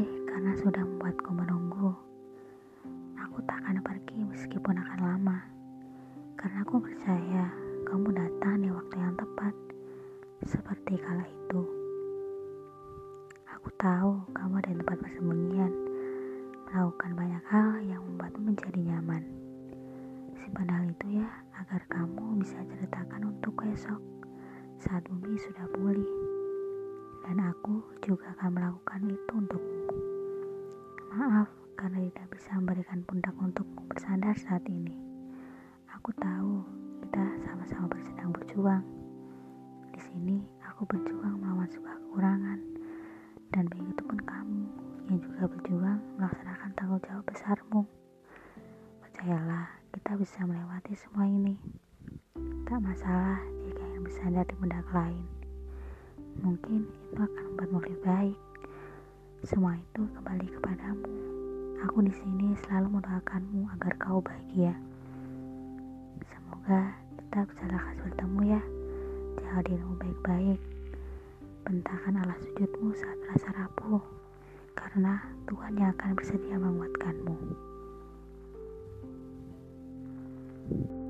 karena sudah membuatku menunggu. Aku tak akan pergi meskipun akan lama, karena aku percaya kamu datang di waktu yang tepat, seperti kala itu. Aku tahu kamu ada di tempat persembunyian, melakukan banyak hal yang membuatmu menjadi nyaman. Simpan itu ya, agar kamu bisa ceritakan untuk esok saat bumi sudah pulih. Dan aku juga akan melakukan itu untukmu. Pundak untukmu bersandar saat ini. Aku tahu kita sama-sama bersedang berjuang. Di sini aku berjuang melawan sebuah kekurangan dan begitu pun kamu yang juga berjuang melaksanakan tanggung jawab besarmu. Percayalah, kita bisa melewati semua ini. Tak masalah jika yang bersandar di pundak lain. Mungkin itu akan membuatmu lebih baik. Semua itu kembali kepadamu. Aku di sini selalu mendoakanmu agar kau bahagia. Semoga kita bisa lekas bertemu ya. Jaga dirimu baik-baik. Bentakan alas sujudmu saat rasa rapuh, karena Tuhan yang akan bersedia menguatkanmu. thank you